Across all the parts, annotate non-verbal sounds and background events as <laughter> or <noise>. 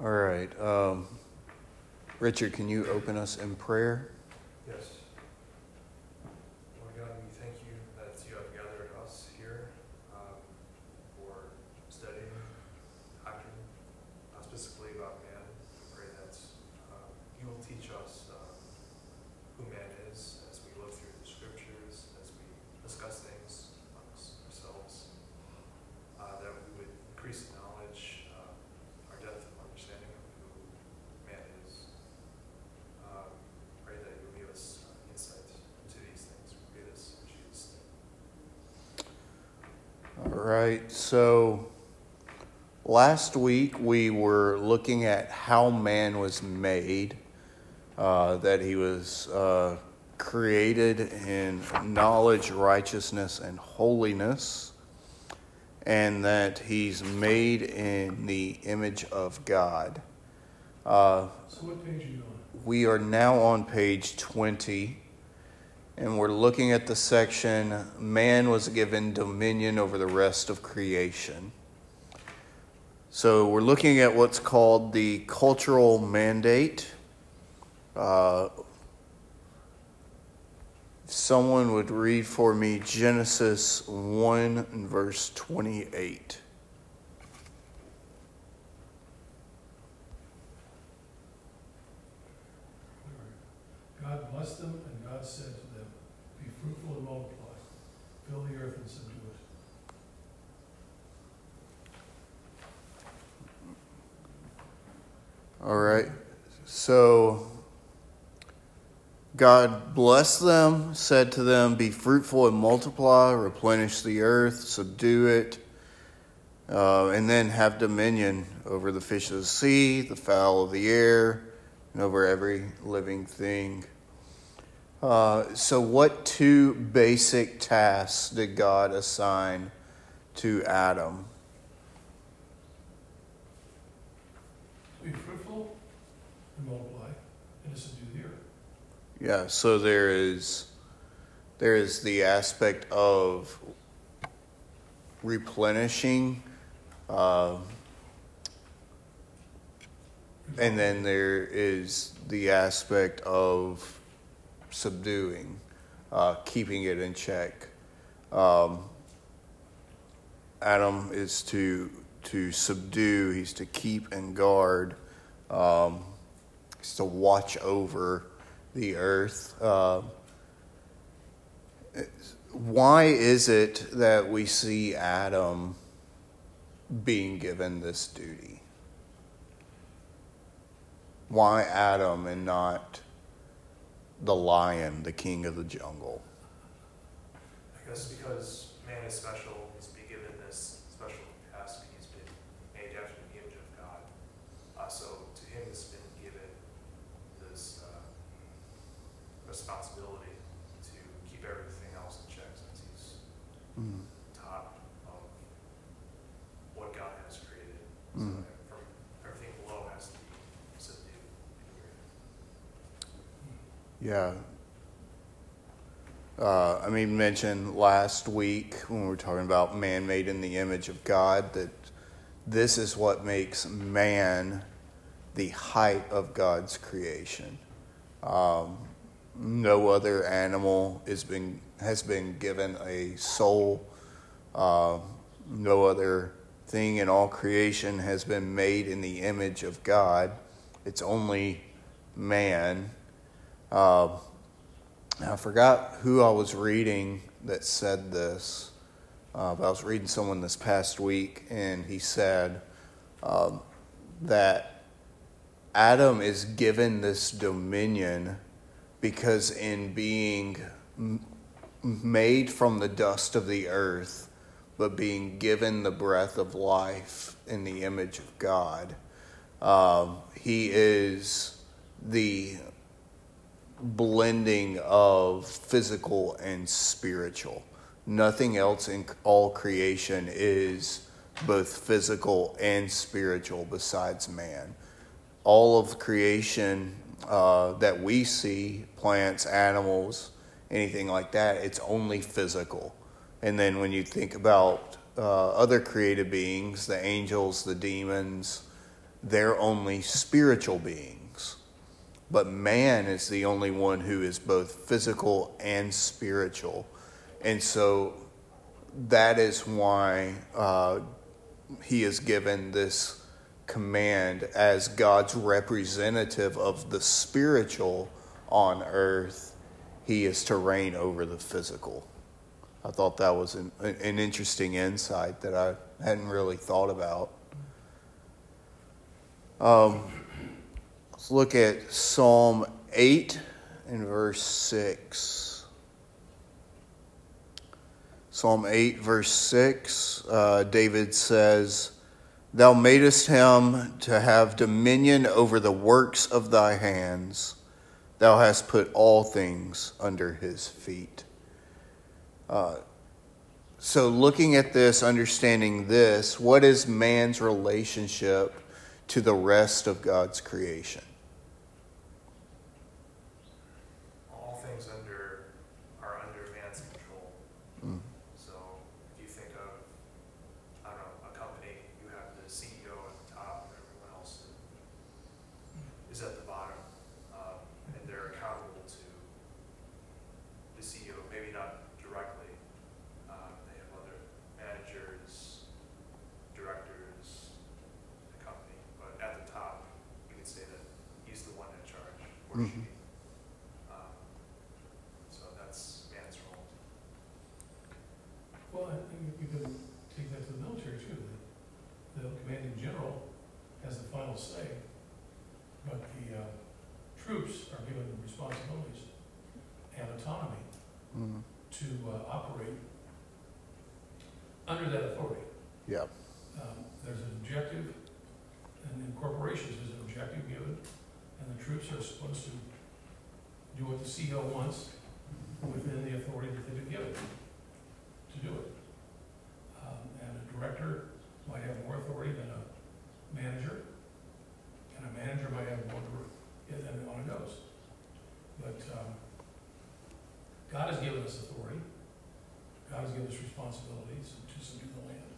All right. Um, Richard, can you open us in prayer? Yes. Lord God, we thank you that you have gathered us here um, for studying doctrine, uh, specifically about man. We pray that uh, you will teach us uh, who man is as we look through the scriptures, as we discuss things amongst ourselves, uh, that we would increase in knowledge, uh, our depth of understanding of who man is. Um, Pray that you will give us uh, insight into these things. We pray this in Jesus' name. All right. So last week we were looking at how man was made, uh, that he was uh, created in knowledge, righteousness, and holiness, and that he's made in the image of God. Uh, So what page are you on? we are now on page 20, and we're looking at the section Man was given dominion over the rest of creation. So we're looking at what's called the cultural mandate. Uh, someone would read for me Genesis 1 and verse 28. God blessed them, and God said to them, Be fruitful and multiply, fill the earth and subdue it. All right. So God blessed them, said to them, Be fruitful and multiply, replenish the earth, subdue it, uh, and then have dominion over the fish of the sea, the fowl of the air, and over every living thing. Uh, so, what two basic tasks did God assign to Adam? To be fruitful and multiply, and to subdue the earth. Yeah, so there is there is the aspect of replenishing, uh, and then there is the aspect of subduing, uh, keeping it in check. Um, Adam is to to subdue. He's to keep and guard. Um, he's to watch over the earth. Uh, why is it that we see Adam being given this duty? Why Adam and not the lion, the king of the jungle? I guess because man is special, he's been given this special task. He's been made after the image of God. Uh, so to him, has been given this uh, responsibility to keep everything else in check since he's Mm. top of what God has created. So Mm. from everything below has to be subdued. Yeah. Uh, I mean, mentioned last week when we were talking about man made in the image of God that this is what makes man the height of God's creation. Um, no other animal been, has been given a soul. Uh, no other thing in all creation has been made in the image of God. It's only man. Uh, I forgot who I was reading that said this, uh, but I was reading someone this past week, and he said um, that Adam is given this dominion because, in being made from the dust of the earth, but being given the breath of life in the image of God, um, he is the blending of physical and spiritual. Nothing else in all creation is both physical and spiritual besides man. All of creation uh, that we see, plants, animals, anything like that, it's only physical. And then when you think about uh, other created beings, the angels, the demons, they're only spiritual beings. But man is the only one who is both physical and spiritual. And so that is why uh, he is given this command as God's representative of the spiritual on earth. He is to reign over the physical. I thought that was an, an interesting insight that I hadn't really thought about. Um, let's look at Psalm 8 and verse 6. Psalm 8, verse 6, uh, David says, Thou madest him to have dominion over the works of thy hands. Thou hast put all things under his feet. Uh, so, looking at this, understanding this, what is man's relationship to the rest of God's creation? All things under are under man's control. Mm. So if you think of, I don't know, a company, you have the CEO at the top and everyone else is at the bottom. Um, and they're accountable to the CEO, maybe not directly. Um, they have other managers, directors, the company, but at the top, you could say that he's the one in charge, or she. Um, So that's man's role. Well, I think you can take that to the military too. The the commanding general has the final say, but the uh, troops are given responsibilities and autonomy Mm. to uh, operate under that authority. Yeah. Um, There's an objective, and in corporations, there's an objective given, and the troops are supposed to do what the CEO wants within the authority that they've been given to do it. Um, And a director might have more authority than a manager, and a manager might have more, yeah, than on it goes. But um, God has given us authority, God has given us responsibilities to subdue the land.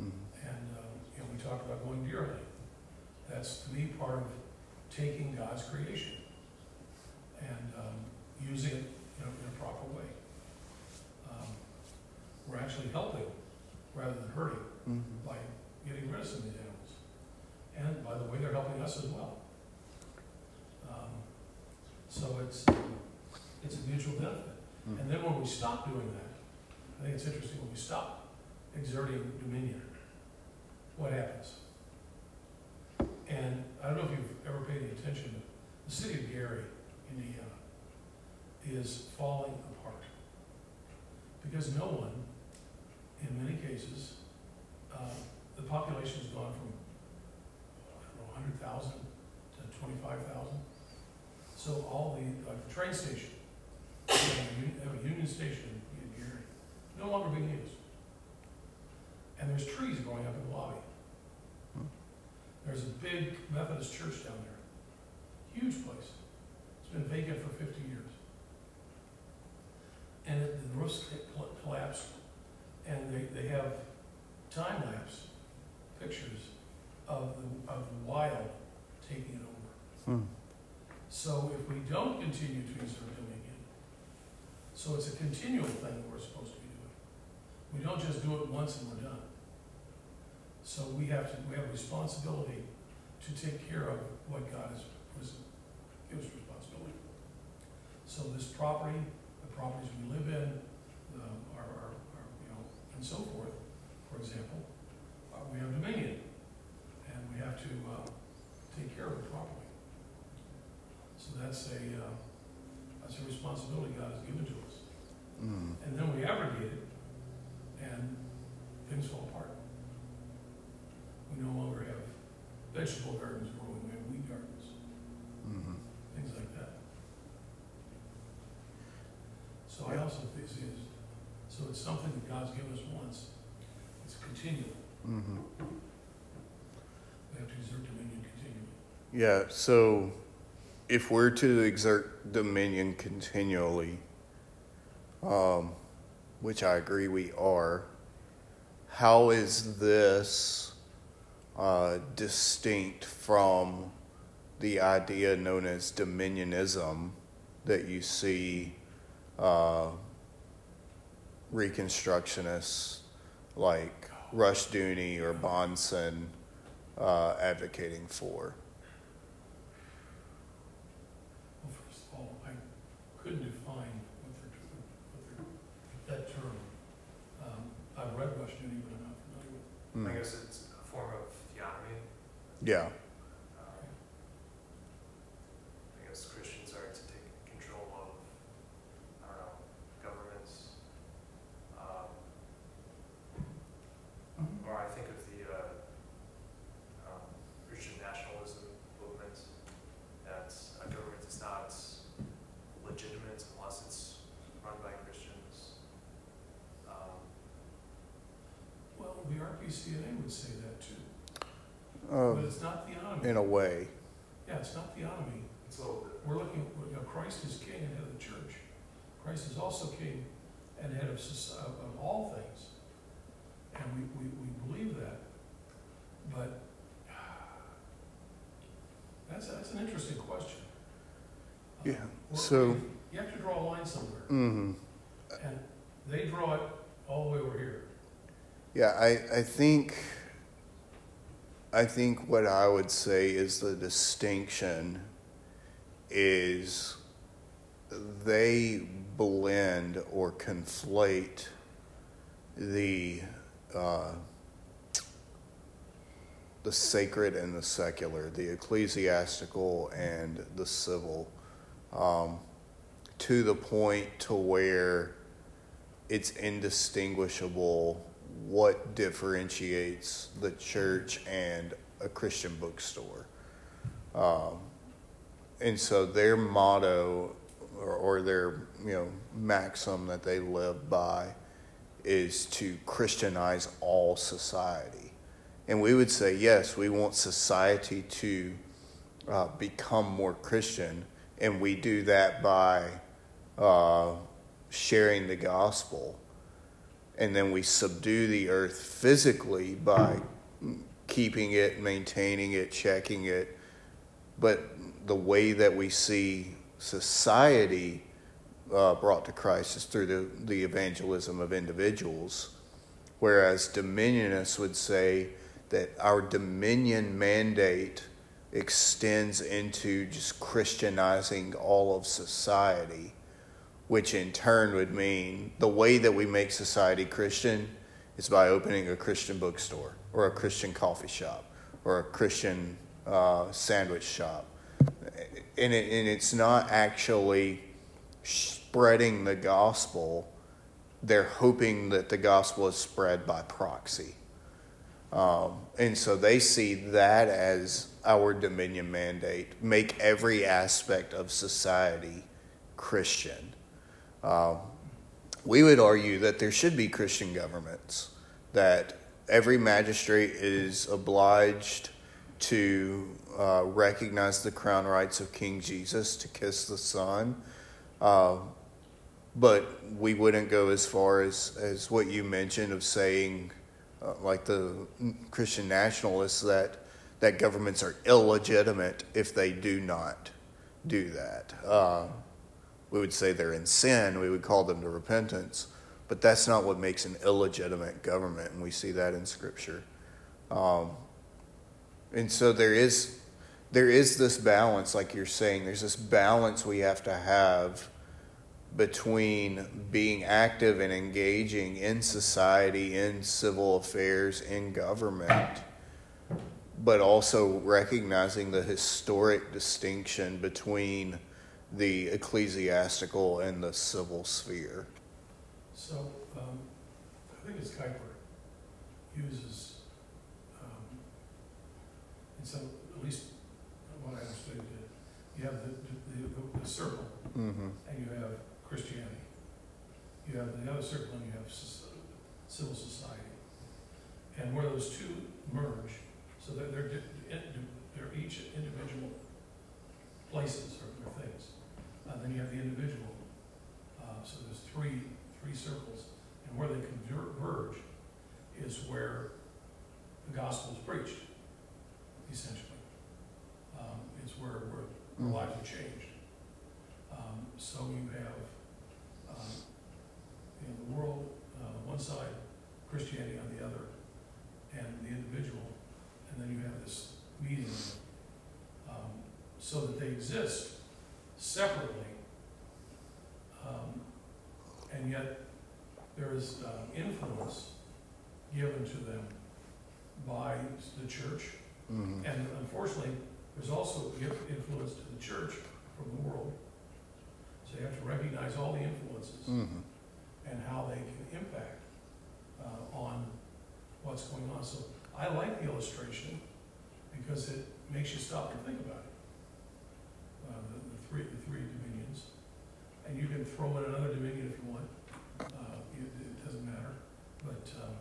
Mm. And, um, you know, we talked about going deer hunting. That's, to me, part of taking God's creation and um, using it, you know, in a proper way. Um, We're actually helping rather than hurting Mhm. by getting rid of some of these animals. And by the way, they're helping us as well. Um, So it's, um, it's a mutual benefit. Mm. And then when we stop doing that, I think it's interesting, when we stop exerting dominion, what happens? And I don't know if you've ever paid any attention, but the city of Gary, Indiana, is falling apart. Because no one, in many cases, uh, the population's gone from, I don't know, hundred thousand to twenty-five thousand. So all the, like the train station, have a Union Station in Gary, no longer being used. And there's trees growing up in the lobby. Hmm. There's a big Methodist church down there, huge place. It's been vacant for fifty years. And it- the roofs coll- collapsed, and they, they have time lapse pictures of the, of the wild taking it over. Mm. So if we don't continue to dominion, so it's a continual thing that we're supposed to be doing. We don't just do it once and we're done. So we have to, we have a responsibility to take care of what God has, was, gives us responsibility. So this property, the properties we live in, the, our, our, our, you know, and so forth, for example, uh, we have dominion. And we have to, uh, take care of it properly. So that's a, uh, that's a responsibility God has given to us. Mm. And then we abrogate it, and things fall apart. We no longer have vegetable gardens growing, we have wheat gardens, Mhm. things like that. So I also think it's, so it's something that God's given us once, it's continual, Mhm. we have to exert dominion continually. Yeah, so if we're to exert dominion continually, um, which I agree we are, how is this uh, distinct from the idea known as dominionism that you see uh, Reconstructionists like Rushdoony or Bahnsen uh, advocating for. Well, first of all, I couldn't define what they're, what they're, that term. Um, I've read Rushdoony, but I'm not familiar with I Mm. guess it's a form of theonomy. Yeah. Um, I guess Christians are to take control of, I don't know, governments. Um. Or I think of the uh, um, Christian nationalism movement, that a government is not legitimate unless it's run by Christians. Um, Well, the RPCA would say that too, but it's not theonomy. in a way. Yeah, it's not theonomy. It's a little bit, We're looking, you know, Christ is king and head of the church. Christ is also king and head of, soci- of, of all things. And we, we, we believe that. But <sighs> that's, that's an interesting question. Uh, Yeah, we're- so- You have to draw a line somewhere. hmm And they draw it all the way over here. Yeah, I, I think I think what I would say is the distinction is they blend or conflate the uh, the sacred and the secular, the ecclesiastical and the civil, um, to the point to where it's indistinguishable what differentiates the church and a Christian bookstore. Um, and so their motto or, or their you know maxim that they live by is to Christianize all society. And we would say, yes, we want society to uh, become more Christian, and we do that by uh, sharing the gospel. And then we subdue the earth physically by keeping it, maintaining it, checking it. But the way that we see society uh, brought to Christ is through the, the evangelism of individuals. Whereas dominionists would say that our dominion mandate extends into just Christianizing all of society, which in turn would mean the way that we make society Christian is by opening a Christian bookstore or a Christian coffee shop or a Christian uh, sandwich shop. And, it, and it's not actually spreading the gospel, they're hoping that the gospel is spread by proxy. Um, and so they see that as our dominion mandate make every aspect of society Christian. Um, we would argue that there should be Christian governments, that every magistrate is obliged to uh, recognize the crown rights of King Jesus, to kiss the Son. Uh, but we wouldn't go as far as, as what you mentioned of saying, uh, like the Christian nationalists, that, that governments are illegitimate if they do not do that. We would say they're in sin, we would call them to repentance, but that's not what makes an illegitimate government, and we see that in Scripture. Um, and so there is there is this balance, like you're saying, there's this balance we have to have between being active and engaging in society, in civil affairs, in government, but also recognizing the historic distinction between the ecclesiastical and the civil sphere. So, um, I think it's Kuyper uses, um, and so, at least what I understood, it, you have the, the, the, the circle, Mm-hmm. and you have Christianity. You have the other circle, and you have civil society. And where those two merge, so that they're, in- they're each individual places or, or things. Uh, then you have the individual. Uh, so there's three, three circles. And where they converge is where the gospel is preached, essentially. Um, it's where, where our mm-hmm. lives are changed. Um, so you have um, in the world, uh, one side, Christianity on the other, and the individual, and then you have this meeting, um, so that they exist separately. Um, and yet, there is, uh, influence given to them by the church, Mhm. and unfortunately, there's also gift influence to the church from the world. So you have to recognize all the influences Mhm. and how they can impact uh, on what's going on. So I like the illustration because it makes you stop and think about it. Three, three dominions, and you can throw in another dominion if you want. Uh, it, it doesn't matter, but um,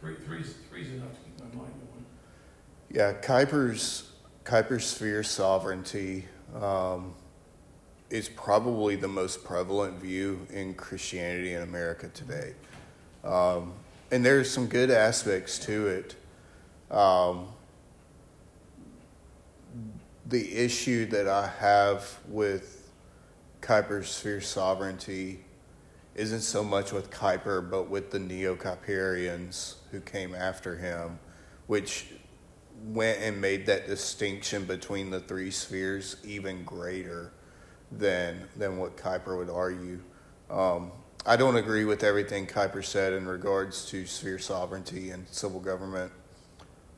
three, three's, three's enough to keep my mind going. Yeah, Kuyper's Kuyper's sphere sovereignty um, is probably the most prevalent view in Christianity in America today, um, and there's some good aspects to it. Um, the issue that I have with Kuyper's sphere sovereignty isn't so much with Kuyper, but with the Neo Kuyperians who came after him, which went and made that distinction between the three spheres even greater than than what Kuyper would argue. Um, I don't agree with everything Kuyper said in regards to sphere sovereignty and civil government.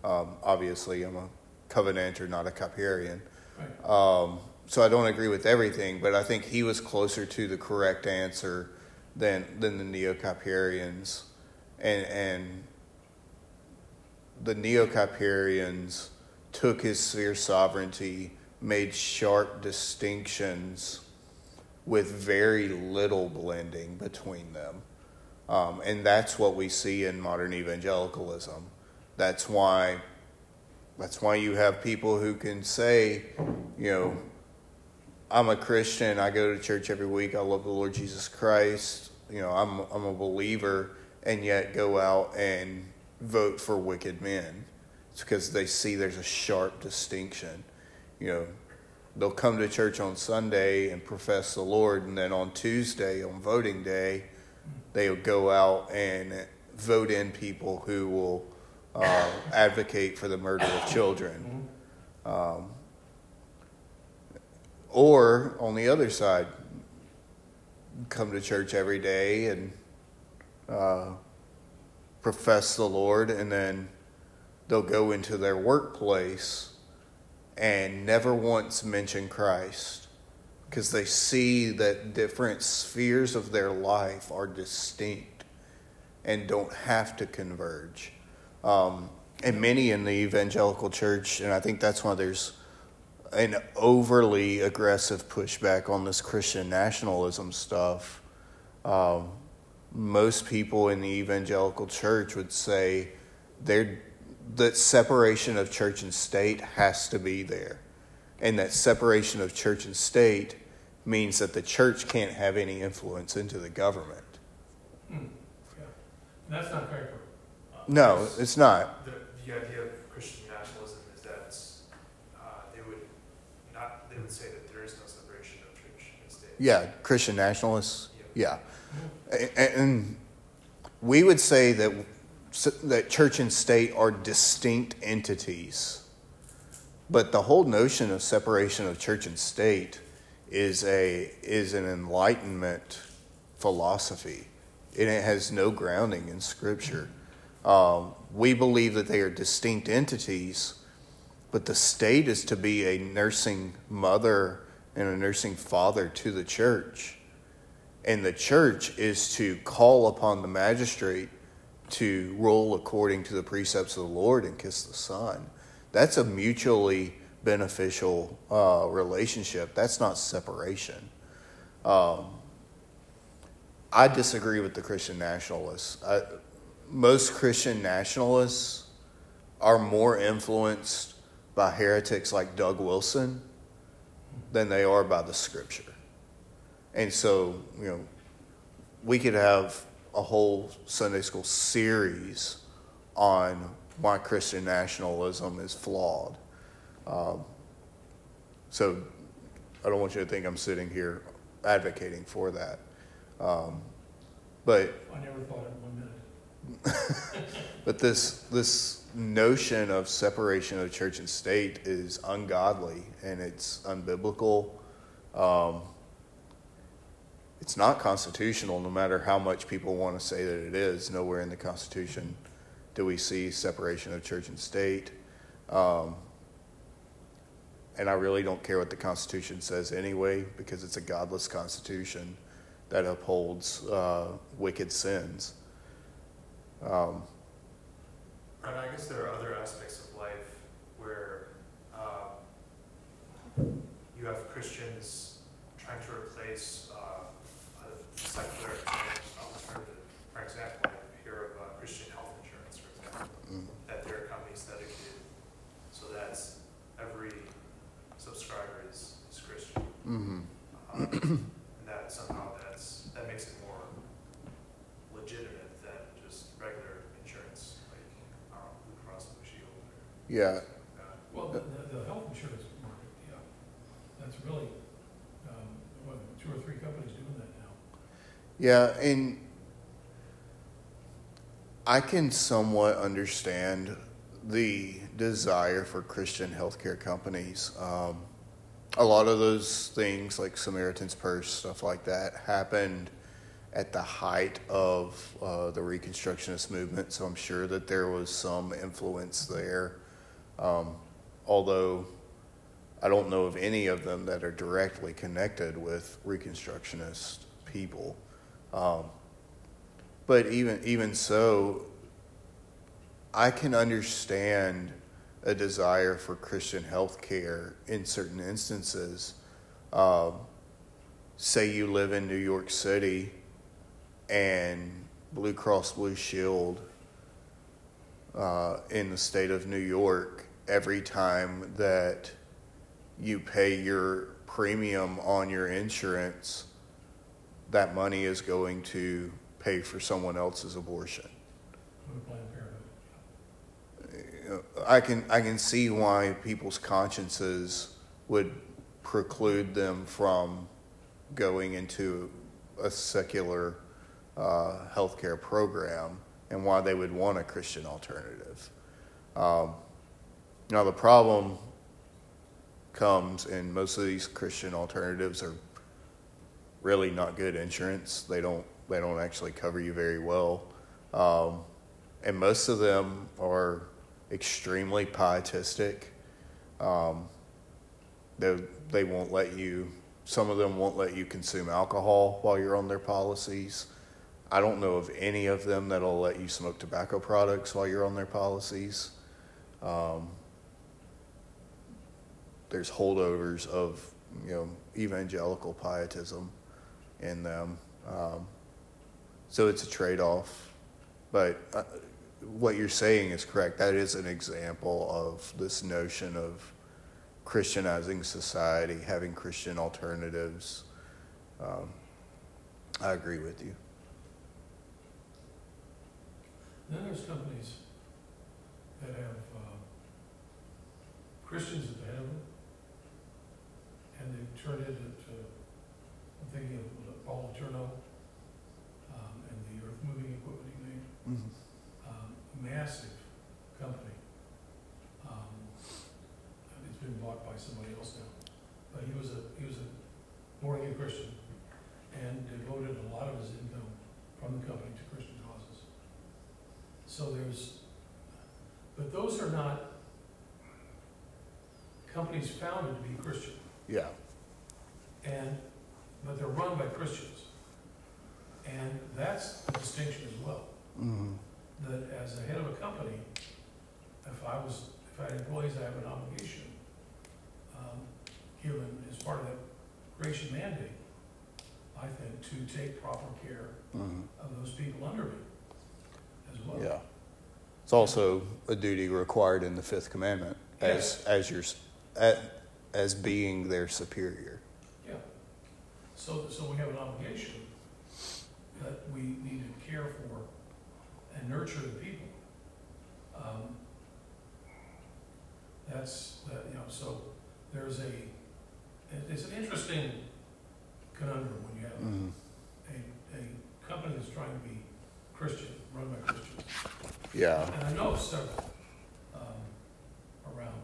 Um, obviously, I'm a Covenanter, not a Kuyperian. Right. Um, so I don't agree with everything, but I think he was closer to the correct answer than than the Neo Kuyperians, and and the Neo Kuyperians took his sphere sovereignty, made sharp distinctions with very little blending between them. Um, and that's what we see in modern evangelicalism. That's why that's why you have people who can say, you know, I'm a Christian, I go to church every week, I love the Lord Jesus Christ, you know, I'm I'm a believer and yet go out and vote for wicked men. It's because they see there's a sharp distinction. You know, they'll come to church on Sunday and profess the Lord, and then on Tuesday, on voting day, they'll go out and vote in people who will uh, advocate for the murder of children. Um, or on the other side, come to church every day and uh, profess the Lord, and then they'll go into their workplace and never once mention Christ because they see that different spheres of their life are distinct and don't have to converge. Um, and many in the evangelical church, and I think that's why there's an overly aggressive pushback on this Christian nationalism stuff. Um, most people in the evangelical church would say they're, that separation of church and state has to be there. And that separation of church and state means that the church can't have any influence into the government. Hmm. Yeah. That's not Kuyper. No, it's not. The, the idea of Christian nationalism is that uh, they would not, they would say that there is no separation of church and state. Yeah, Christian nationalists. Yeah. Yeah. A- And we would say that, that church and state are distinct entities. But the whole notion of separation of church and state is, a, is an enlightenment philosophy, and it has no grounding in Scripture. Um, we believe that they are distinct entities, but the state is to be a nursing mother and a nursing father to the church. And the church is to call upon the magistrate to rule according to the precepts of the Lord and kiss the Son. That's a mutually beneficial uh, relationship. That's not separation. Um, I disagree with the Christian nationalists. I, most Christian nationalists are more influenced by heretics like Doug Wilson than they are by the Scripture. And so, you know, we could have a whole Sunday school series on why Christian nationalism is flawed. Um, so I don't want you to think I'm sitting here advocating for that. Um, but I never thought it one minute. <laughs> but this this notion of separation of church and state is ungodly and it's unbiblical. Um, it's not constitutional, no matter how much people want to say that it is. Nowhere in the Constitution do we see separation of church and state. Um, and I really don't care what the Constitution says anyway, because it's a godless Constitution that upholds uh, wicked sins. Um, And I guess there are other aspects of life where um, you have Christians trying to replace uh, a secular, alternative. For example, I hear of uh, Christian health insurance, for example, mm, that there are companies dedicated. So that's every subscriber is, is Christian. mhm. Um, and that somehow that's, that makes it more legitimate than just regular insurance, like, I don't know, Blue Cross Blue Shield or Yeah, something like that. Well, the, the the health insurance market, yeah, that's really, um, what, two or three companies doing that now. Yeah, and I can somewhat understand the desire for Christian healthcare companies. Um, a lot of those things, like Samaritan's Purse, stuff like that, happened at the height of uh, the Reconstructionist movement, so I'm sure that there was some influence there. Um, although I don't know of any of them that are directly connected with Reconstructionist people. Um, but even even so, I can understand a desire for Christian health care in certain instances. Um, say you live in New York City and Blue Cross Blue Shield uh, in the state of New York, every time that you pay your premium on your insurance, that money is going to pay for someone else's abortion. I can I can see why people's consciences would preclude them from going into a secular uh, healthcare program and why they would want a Christian alternative. Um, now the problem comes, and most of these Christian alternatives are really not good insurance. They don't they don't actually cover you very well, um, and most of them are extremely pietistic. Um, they they won't let you. Some of them won't let you consume alcohol while you're on their policies. I don't know of any of them that'll let you smoke tobacco products while you're on their policies. Um, there's holdovers of you know evangelical pietism in them. Um, so it's a trade off. But uh, what you're saying is correct. That is an example of this notion of Christianizing society, having Christian alternatives. Um, I agree with you. Then there's companies that have, uh, Christians at the head and they've it into, I'm thinking of LeTourneau, um, and the earth moving equipment he made. um, massive company. Um, It's been bought by somebody else now, but he was a, he was a born again Christian and devoted a lot of his income from the company to Christian causes. So there's, but those are not companies founded to be Christian Yeah. and, but they're run by Christians. And that's a distinction as well Mm-hmm. that as the head of a company, if I was, if I had employees, I have an obligation, um, given as part of that creation mandate, I think, to take proper care Mm-hmm. of those people under me as well. Yeah. It's also a duty required in the fifth commandment as as your as, being their superior. Yeah. So, so we have an obligation that we need to care for and nurture the people. Um, That's, that, you know, so there's a, it's an interesting conundrum when you have Mhm. a, a company that's trying to be Christian, run by Christians. Yeah. And I know several, um, around.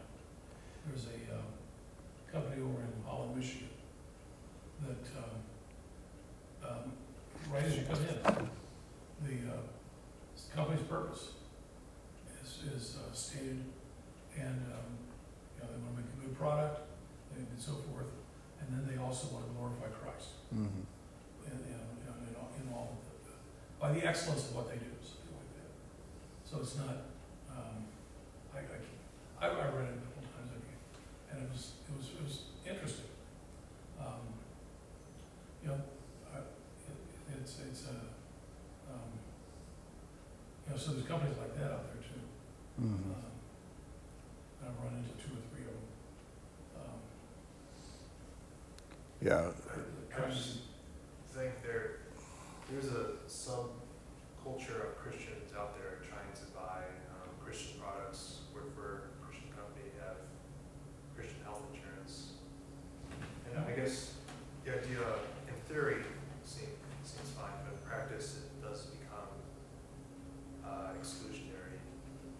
There's a, um, company over in Holland, Michigan, that, um, um, right as you come in, the, uh, company's purpose is, is uh, stated, and, um, you know, they wanna make a good product, and and so forth, and then they also wanna glorify Christ Mhm. in, in, in all, in all, of the- by the excellence of what they do, something like that. So it's not, um, I, I, I, I read it a couple times, I think, and it was, it was, it was interesting. Um, you know, I, it, it's, it's a, um, you know, so there's companies like that out there too. Mhm. Um, I've run into two or three of them. Um, Yeah. I just think there, there's a subculture of Christians out there trying to buy um, Christian products, work for a Christian company, have Christian health insurance. And I guess the idea, in theory, seems, seems fine, but in practice, it does become uh, exclusionary.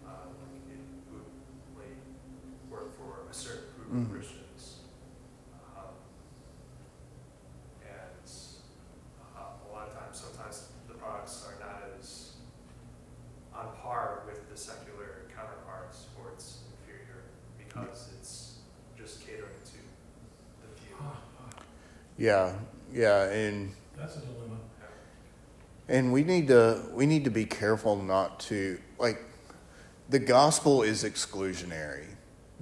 Um, It would only work for a certain group of Mhm. Christians. Um, and uh, a lot of times, sometimes the products are not as on par with the secular counterparts, or it's inferior because it's just catering to the few. ah, ah, Yeah. Yeah. And That's a dilemma. and we need to we need to be careful not to like the gospel is exclusionary.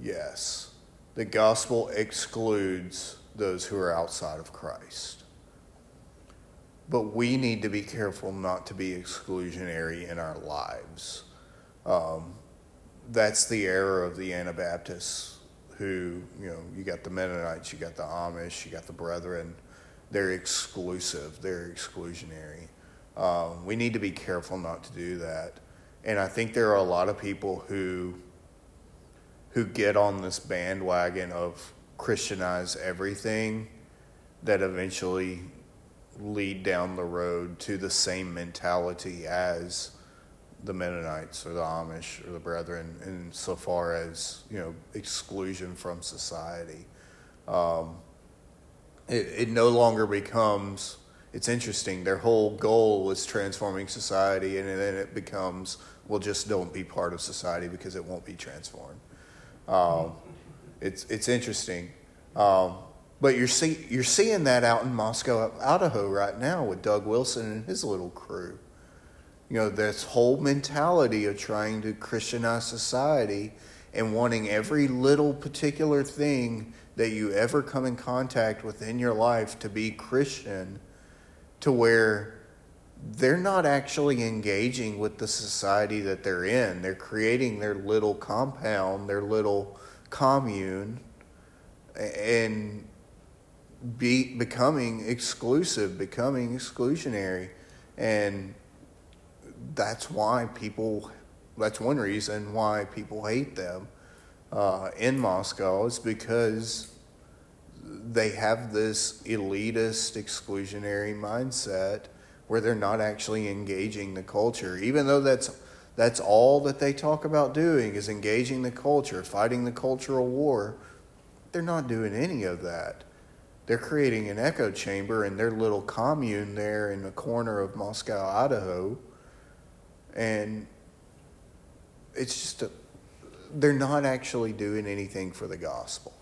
Yes. The gospel excludes those who are outside of Christ. But we need to be careful not to be exclusionary in our lives. Um, that's the error of the Anabaptists who, you know, you got the Mennonites, you got the Amish, you got the Brethren. They're exclusive, they're exclusionary. Um, we need to be careful not to do that. And I think there are a lot of people who who get on this bandwagon of Christianize everything that eventually lead down the road to the same mentality as the Mennonites or the Amish or the Brethren, in so far as you know exclusion from society. Um, it, it no longer becomes. It's interesting. Their whole goal was transforming society, and then it becomes, well, just don't be part of society because it won't be transformed. Um, it's it's interesting, um, but you're see you're seeing that out in Moscow, Idaho, right now with Doug Wilson and his little crew. You know, this whole mentality of trying to Christianize society and wanting every little particular thing that you ever come in contact with in your life to be Christian, to where they're not actually engaging with the society that they're in. They're creating their little compound, their little commune, and be becoming exclusive, becoming exclusionary, and that's why people. That's one reason why people hate them uh, in Moscow is because they have this elitist, exclusionary mindset where they're not actually engaging the culture, even though that's that's all that they talk about doing is engaging the culture, fighting the cultural war. They're not doing any of that. They're creating an echo chamber in their little commune there in the corner of Moscow, Idaho, and it's just a, they're not actually doing anything for the gospel.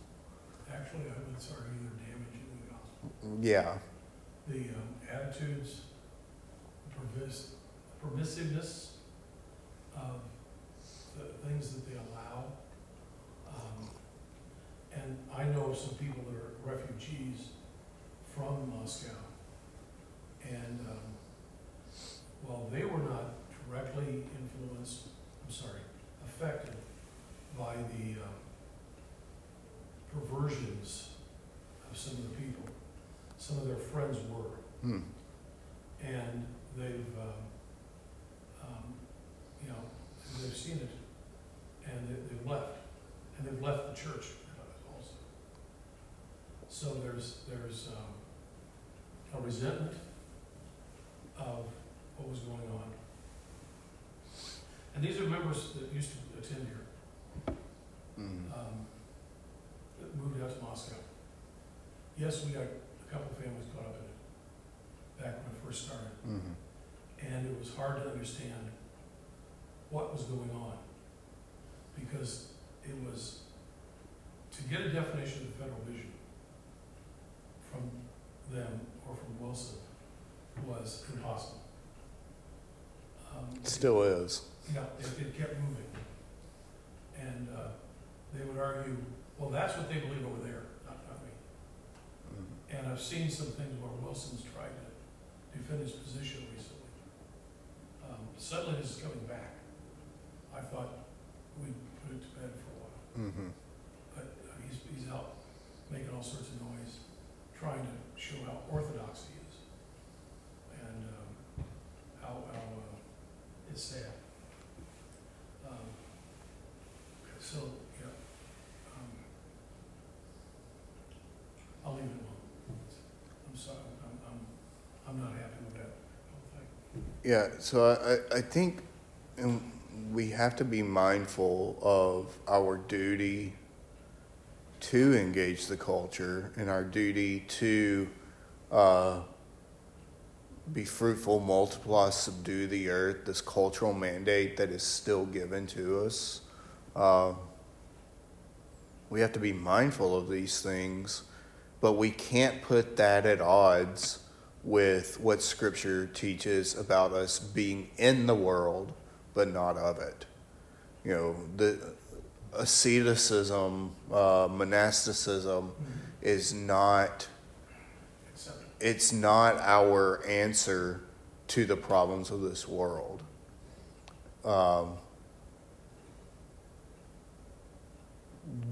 Actually, I would argue they're damaging the gospel. Yeah, The um, attitudes, pervis- permissiveness of the things that they allow. Um, And I know of some people that are refugees from Moscow. And, um, while they were not directly influenced, I'm sorry, affected by the, um, perversions of some of the people, some of their friends were. hmm. And they've, um, um, you know, they've seen it, and they- they've left, and they've left the church also. So there's, there's um, a resentment of what was going on. And these are members that used to attend here, Mm. um, that moved out to Moscow. Yes, we got a couple families caught up in it back when I first started. Mhm. And it was hard to understand what was going on. Because it was, to get a definition of federal vision from them or from Wilson was impossible. Um, Still is. Yeah, it, it kept moving. And, uh, they would argue, well, that's what they believe over there, not, not me. Mhm. And I've seen some things where Wilson's tried to defend his position recently. Um, Suddenly this is coming back. I thought we'd put it to bed for a while, Mhm. but uh, he's, he's out making all sorts of noise, trying to show how orthodox he is. And, um, how, how, uh, it's sad. Um, So, yeah, um, I'll leave it alone. I'm sorry, I'm, I'm, I'm not happy with that whole thing. Yeah, so I, I- think um, we have to be mindful of our duty to engage the culture and our duty to uh, be fruitful, multiply, subdue the earth, this cultural mandate that is still given to us. Uh, we have to be mindful of these things, but we can't put that at odds with what Scripture teaches about us being in the world, but not of it. You know, the asceticism, uh, monasticism is not it's not our answer to the problems of this world. Um,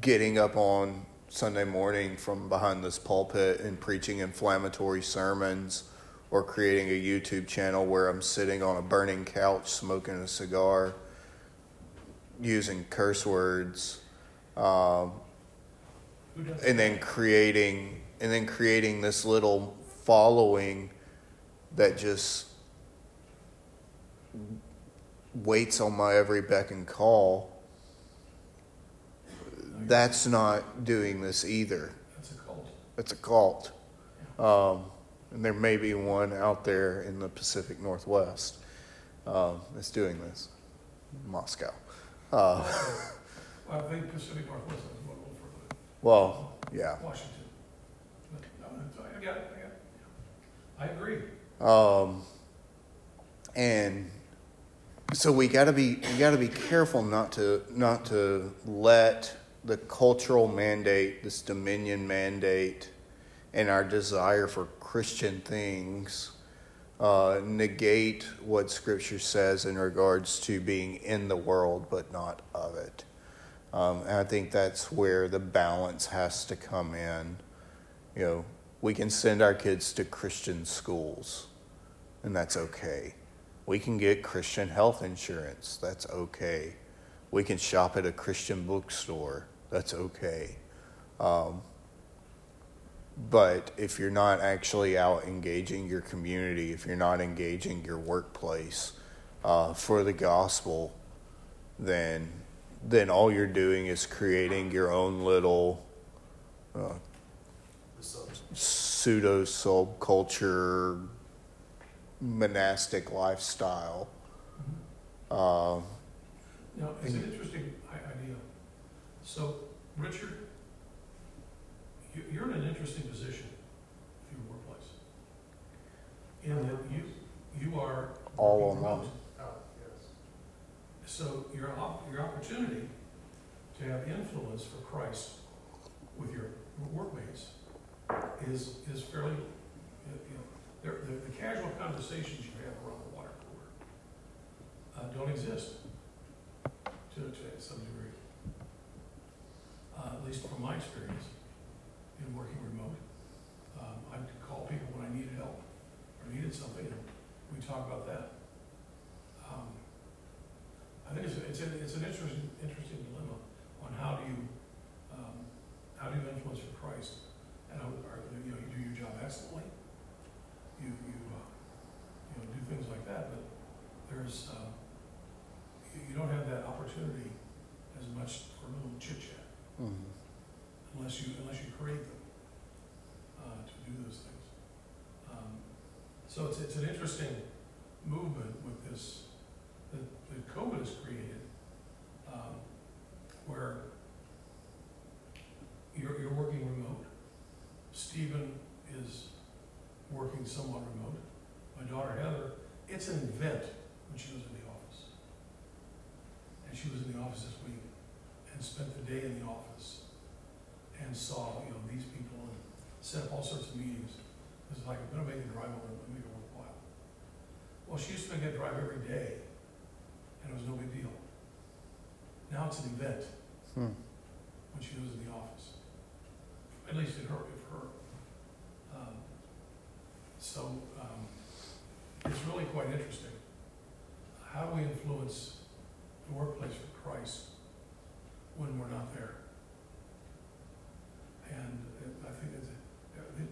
getting up on Sunday morning from behind this pulpit and preaching inflammatory sermons or creating a YouTube channel where I'm sitting on a burning couch smoking a cigar, using curse words, um, and then creating and then creating this little following that just waits on my every beck and call that's not doing this either That's a cult. it's a cult um, and there may be one out there in the pacific northwest um, that's doing this moscow uh, Well, I think Pacific Northwest is one further. well yeah Washington. But, no, no, I got it, I got it. I agree. Um, and so we got to be we got to be careful not to not to let the cultural mandate, this dominion mandate, and our desire for Christian things uh, negate what Scripture says in regards to being in the world but not of it. Um, and I think that's where the balance has to come in. You know, we can send our kids to Christian schools, and that's okay. We can get Christian health insurance, that's okay. We can shop at a Christian bookstore, that's okay. Um, but if you're not actually out engaging your community, if you're not engaging your workplace uh, for the gospel, then then all you're doing is creating your own little uh, pseudo subculture monastic lifestyle. Um, Now, it's an interesting i-. So, Richard, you, you're in an interesting position in your workplace. In that you, you are. All working remote. Oh, yes. So your, op- your opportunity to have influence for Christ with your workmates is, is fairly, you know, there- the, the casual conversations you have around the water cooler uh, don't exist to, to some degree. Uh, at least from my experience in working remote. Um, I'd call people when I needed help or needed something, and we talk about that. Um, I think it's, it's, an- it's an interesting, interesting dilemma on how do you, um, how do you influence for Christ and are, are, you know, you do your job excellently. You, you, uh, you know, do things like that, but there's, uh, you, you don't have that opportunity as much for a little chit chat Mhm. unless you, unless you create them, uh, to do those things. Um, So it's, it's an interesting movement with this, that, that COVID has created, um, where you're, you're working remote. Stephen is working somewhat remote. My daughter Heather, it's an event when she was in the office. And she was in the office this week and spent the day in the office and saw, you know, these people and set up all sorts of meetings. It was like, I'm gonna make a drive over and make it worthwhile. Well, she used to make that drive every day, and it was no big deal. Now it's an event Hmm. when she goes in the office. At least in her, of her. Um, So, um, it's really quite interesting. How do we influence the workplace for Christ when we're not there? And it- I think it's, a- I think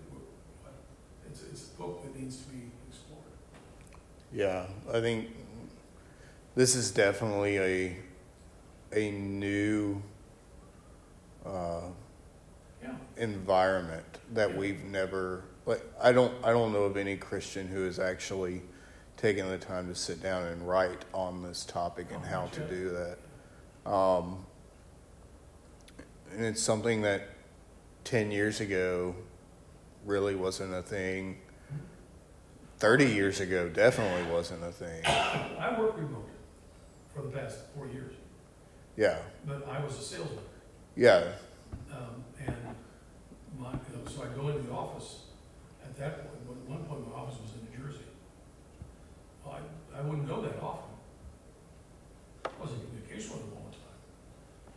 it's, it's a book that needs to be explored. Yeah, I think this is definitely a a new uh, Yeah, environment that we've never like. I don't I don't know of any Christian who has actually taken the time to sit down and write on this topic and Oh, how to do that. Um, and it's something that ten years ago really wasn't a thing. Thirty years ago definitely wasn't a thing. <coughs> I work remote for the past four years, Yeah, but I was a salesman. yeah, Um, and my, you know, so I go into the office, at that point, at one point, my office was in New Jersey. Well, I, I wouldn't go that often. I was in communication with them all the time,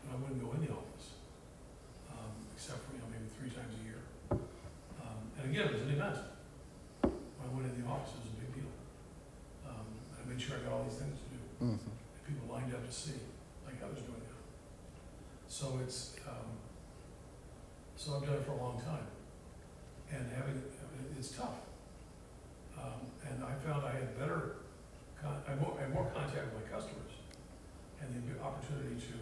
but I wouldn't go in the office, um, except for, you know, maybe three times a year. Um, and again, it was an event. When I went in the office, it was a big deal. Um, I made sure I got all these things to do hmm that people lined up to see, like I was doing now. So it's, um, so I've done it for a long time. And having, it's tough. Um, and I found I had better, con- I more, I had more contact with my customers and the opportunity to,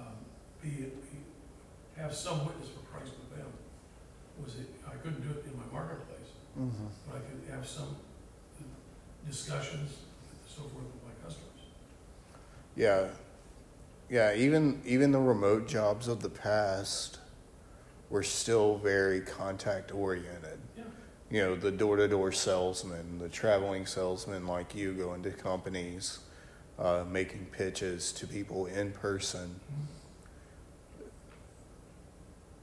um, be, be, have some witness for Christ with them. Was it, I couldn't do it in my marketplace, hmm but I could have some discussions, and so forth with my customers. Yeah, yeah. Even even the remote jobs of the past were still very contact oriented. Yeah. You know, the door to door salesman, the traveling salesman like you going to companies, uh, making pitches to people in person.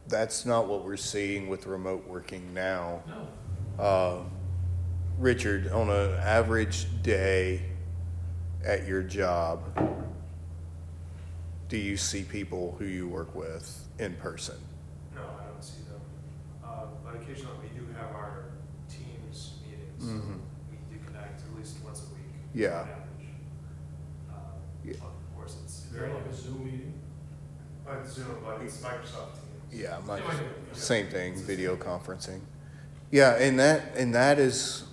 That's not what we're seeing with remote working now. No, Uh, Richard, on an average day at your job, do you see people who you work with in person? No, I don't see them. Um, but occasionally we do have our teams meetings. Mhm. We do connect at least once a week. Yeah. On average. Um, Yeah. Of course, it's very, like a Zoom meeting? on Zoom, but it's Microsoft Teams. Yeah, my, same thing, video conferencing. Yeah, and that and that is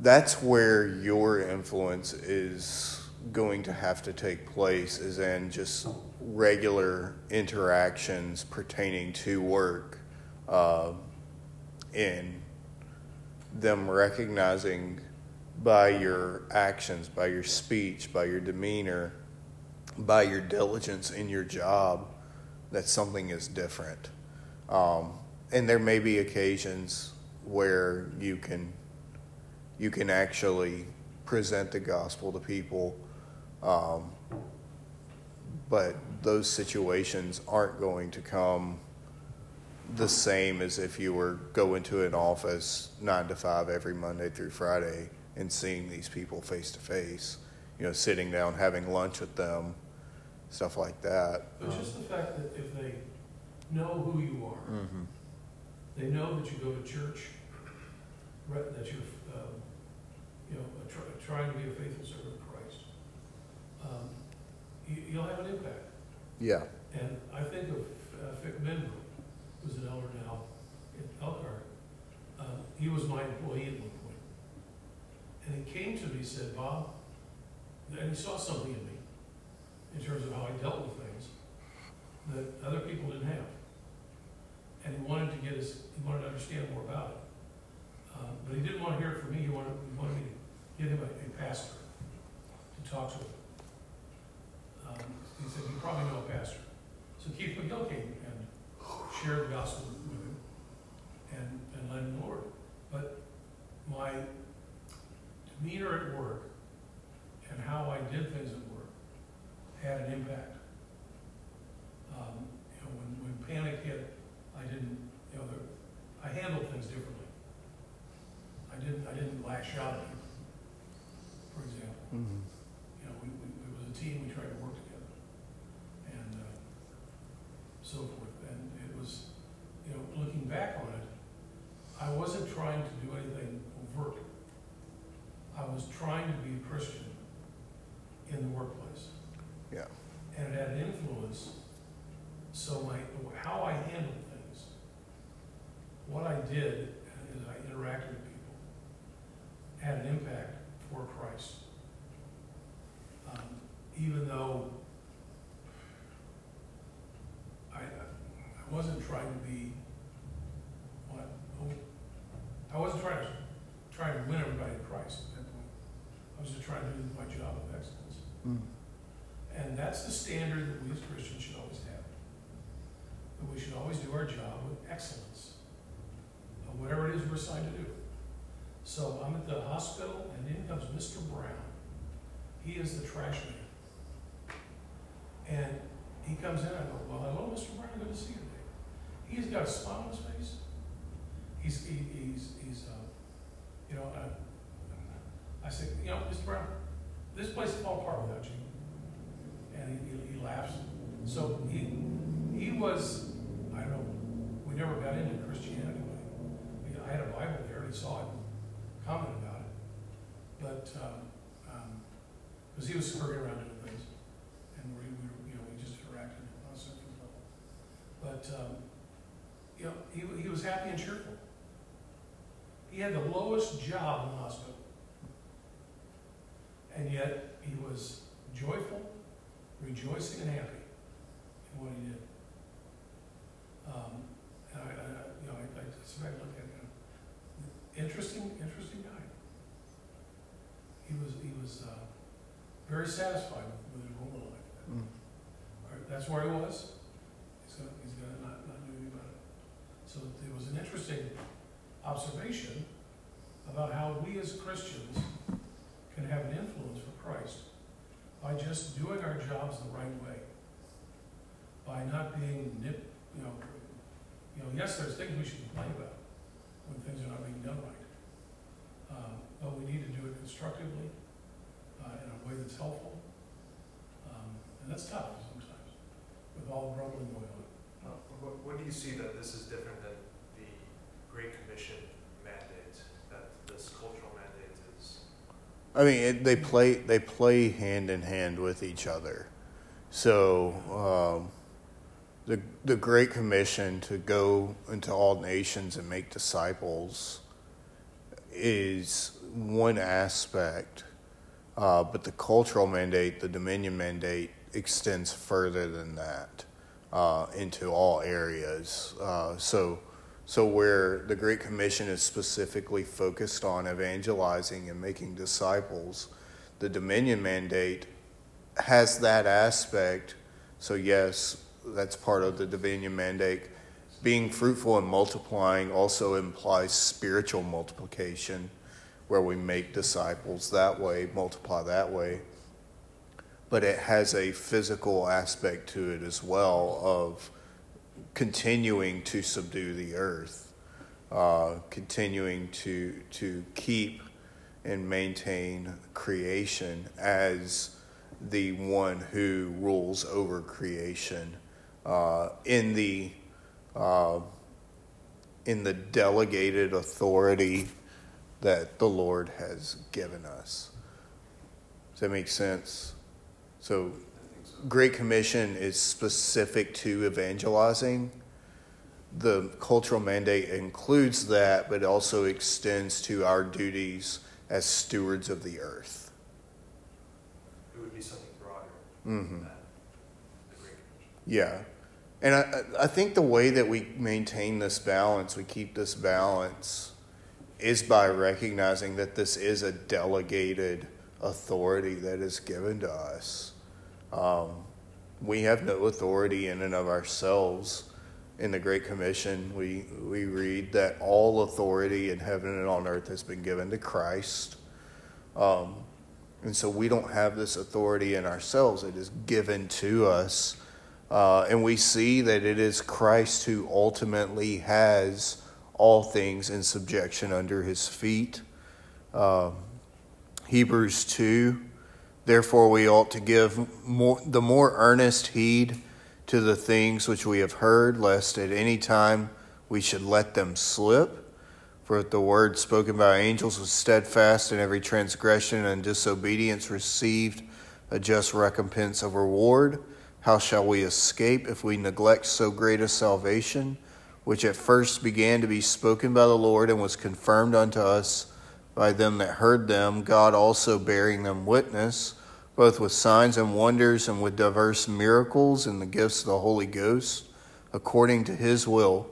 that's where your influence is going to have to take place is in just regular interactions pertaining to work uh, in them recognizing by your actions by your speech by your demeanor by your diligence in your job that something is different. Um, and there may be occasions where you can you can actually present the gospel to people um, but those situations aren't going to come the same as if you were going to an office nine to five every Monday through Friday and seeing these people face to face, you know, sitting down, having lunch with them, stuff like that. But just the fact that if they know who you are, hmm they know that you go to church, that you're, um, you know, try, trying to be a faithful servant of Christ, um, you, you'll have an impact. Yeah. And I think of uh, Fick an elder now in Elkhart. Um, he was my employee at one point. And he came to me, and said, Bob, and he saw something in me in terms of how I dealt with things that other people didn't have. And he wanted to get his, he wanted to understand more about it. Um, but he didn't want to hear it from me, he wanted, he wanted me to give him a, a pastor to talk to him. Um, he said, you probably know a pastor. So Keith McGill came and shared the gospel with him and, and led him Lord. But my demeanor at work and how I did things at work had an impact. Um, you know, when, when panic hit, I didn't, you know, there, I handled things differently. I didn't, I didn't lash out at people, for example. Mhm. You know, we, we, it was a team, we tried to work together. And, uh, so forth. And it was, you know, looking back on it, I wasn't trying to do anything overt. I was trying to be a Christian in the workplace. And it had an influence, so my, how I handled things, what I did as I interacted with people, had an impact for Christ. Um, even though I, I wasn't trying to be, what, I wasn't trying to, trying to win everybody to Christ at that point. I was just trying to do my job of excellence. Mm. That's the standard that we as Christians should always have. That we should always do our job with excellence, whatever it is we're assigned to do. So I'm at the hospital, and in comes Mr. Brown. He is the trash man. And he comes in, I go, well, hello, Mr. Brown, good to see you today. He's got a smile on his face. He's, he, he's, he's, uh, you know, I, I say, you know, Mr. Brown, this place will fall apart without you and he, he, laughs. So he, he was, I don't know, we never got into Christianity. I had a Bible there, and he saw it, commented about it. But, um, because he was scurrying around doing things, and we, we, you know, we just interacted on a certain level. But, um, you know, he, he was happy and cheerful. He had the lowest job in the hospital. And yet, he was joyful, rejoicing and happy in what he did. Um, and I, I, you know, I, I just look at him. Interesting, interesting guy. He was, he was uh, very satisfied with, with his role life. Mm. Right, that's where he was. He's gonna, he's gonna not, not do anything about it. So it was an interesting observation about how we as Christians can have an influence for Christ by just doing our jobs the right way. By not being nip, you know, you know, yes, there's things we should complain about when things are not being done right. Um, but we need to do it constructively, uh, in a way that's helpful. Um, and that's tough sometimes, with all the rumbling going on. Uh, What, what do you see that this is different than the Great Commission mandate, that this is? I mean, it, they play they play hand in hand with each other. So um, the the Great Commission to go into all nations and make disciples is one aspect, uh, but the cultural mandate, the Dominion mandate, extends further than that uh, into all areas. Uh, so. So, where the Great Commission is specifically focused on evangelizing and making disciples, the Dominion Mandate has that aspect. So, yes, that's part of the Dominion Mandate. Being fruitful and multiplying also implies spiritual multiplication, where we make disciples that way, multiply that way. But it has a physical aspect to it as well of continuing to subdue the earth, uh, continuing to to keep and maintain creation as the one who rules over creation uh, in the uh, in the delegated authority that the Lord has given us. Does that make sense? So Great Commission is specific to evangelizing. the cultural mandate includes that, but also extends to our duties as stewards of the earth. It would be something broader Mm-hmm. than the Great Commission. Yeah. And I, I think the way that we maintain this balance, we keep this balance, is by recognizing that this is a delegated authority that is given to us. Um, we have no authority in and of ourselves. In the Great Commission, we, we read that all authority in heaven and on earth has been given to Christ. Um, and so we don't have this authority in ourselves, it is given to us. Uh, and we see that it is Christ who ultimately has all things in subjection under his feet. Um, Hebrews 2 Therefore, we ought to give more, the more earnest heed to the things which we have heard, lest at any time we should let them slip. For if the word spoken by angels was steadfast, and every transgression and disobedience received a just recompense of reward, how shall we escape if we neglect so great a salvation, which at first began to be spoken by the Lord and was confirmed unto us by them that heard them, God also bearing them witness, both with signs and wonders and with diverse miracles and the gifts of the Holy Ghost, according to his will?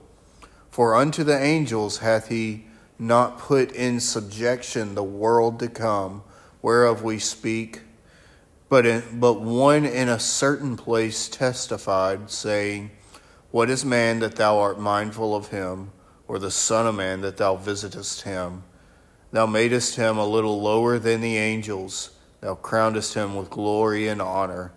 For unto the angels hath he not put in subjection the world to come, whereof we speak. But, in, but one in a certain place testified, saying, What is man that thou art mindful of him, or the Son of Man that thou visitest him? Thou madest him a little lower than the angels, thou crownedest him with glory and honor.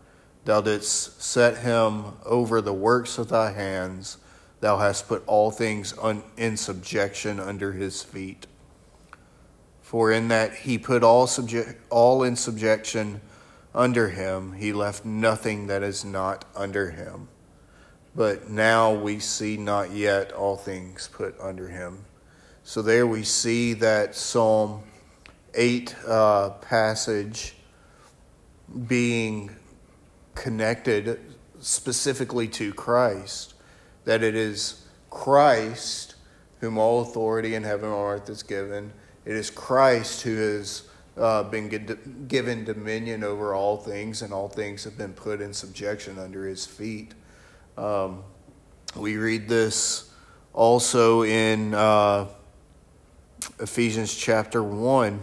Thou didst set him over the works of thy hands. Thou hast put all things un, in subjection under his feet. For in that he put all, all in subjection under him, he left nothing that is not under him. But now we see not yet all things put under him. So there we see that Psalm 8 uh, passage being connected specifically to Christ. That it is Christ whom all authority in heaven and earth is given. It is Christ who has uh, been given dominion over all things, and all things have been put in subjection under his feet. Um, we read this also in uh, Ephesians chapter 1.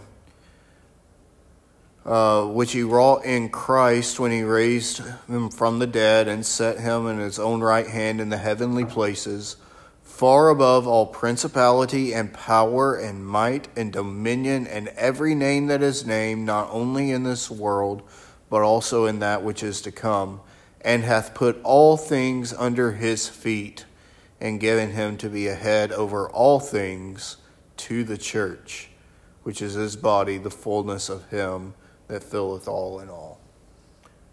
Uh, which he wrought in Christ when he raised him from the dead and set him in his own right hand in the heavenly places, far above all principality and power and might and dominion and every name that is named, not only in this world, but also in that which is to come, and hath put all things under his feet, and given him to be a head over all things to the church, which is his body, the fullness of him that filleth all in all.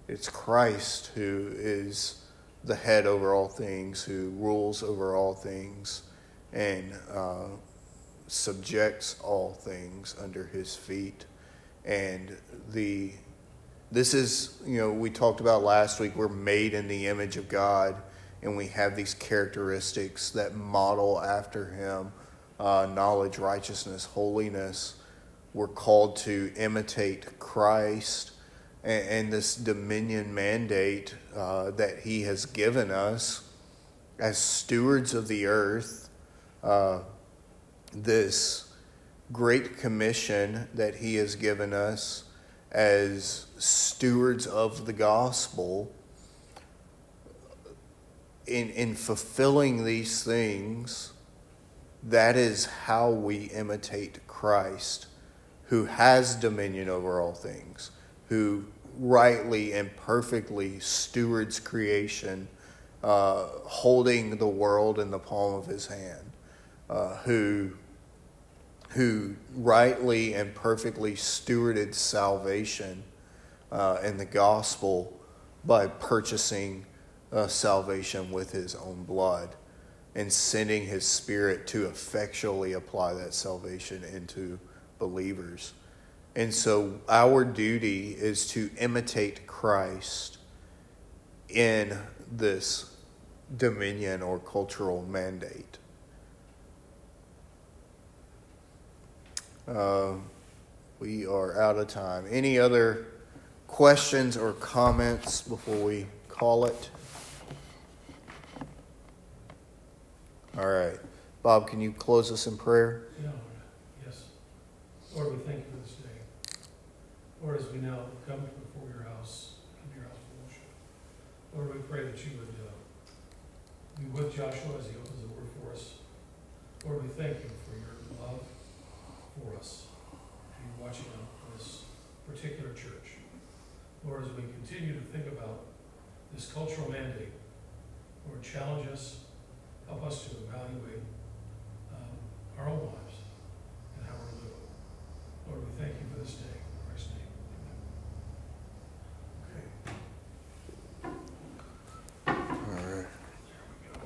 It's Christ who is the head over all things, who rules over all things, and uh, subjects all things under his feet. And the this is, you know, we talked about last week, we're made in the image of God, and we have these characteristics that model after him uh, knowledge, righteousness, holiness we're called to imitate Christ and, and this dominion mandate uh, that He has given us as stewards of the earth. Uh, this great commission that He has given us as stewards of the gospel. In, in fulfilling these things, that is how we imitate Christ who has dominion over all things, who rightly and perfectly stewards creation, uh, holding the world in the palm of his hand, uh, who who rightly and perfectly stewarded salvation uh, and the gospel by purchasing uh, salvation with his own blood and sending his spirit to effectually apply that salvation into believers. And so our duty is to imitate Christ in this dominion or cultural mandate. Uh, we are out of time. Any other questions or comments before we call it? All right. Bob, can you close us in prayer? Yeah. Lord, we thank you for this day. Lord, as we now come before your house, come your house for worship. Lord, we pray that you would uh, be with Joshua as he opens the word for us. Lord, we thank you for your love for us, for you watching out for this particular church. Lord, as we continue to think about this cultural mandate, Lord, challenge us, help us to evaluate um, our own lives and how we're living. Lord, we thank you for this day.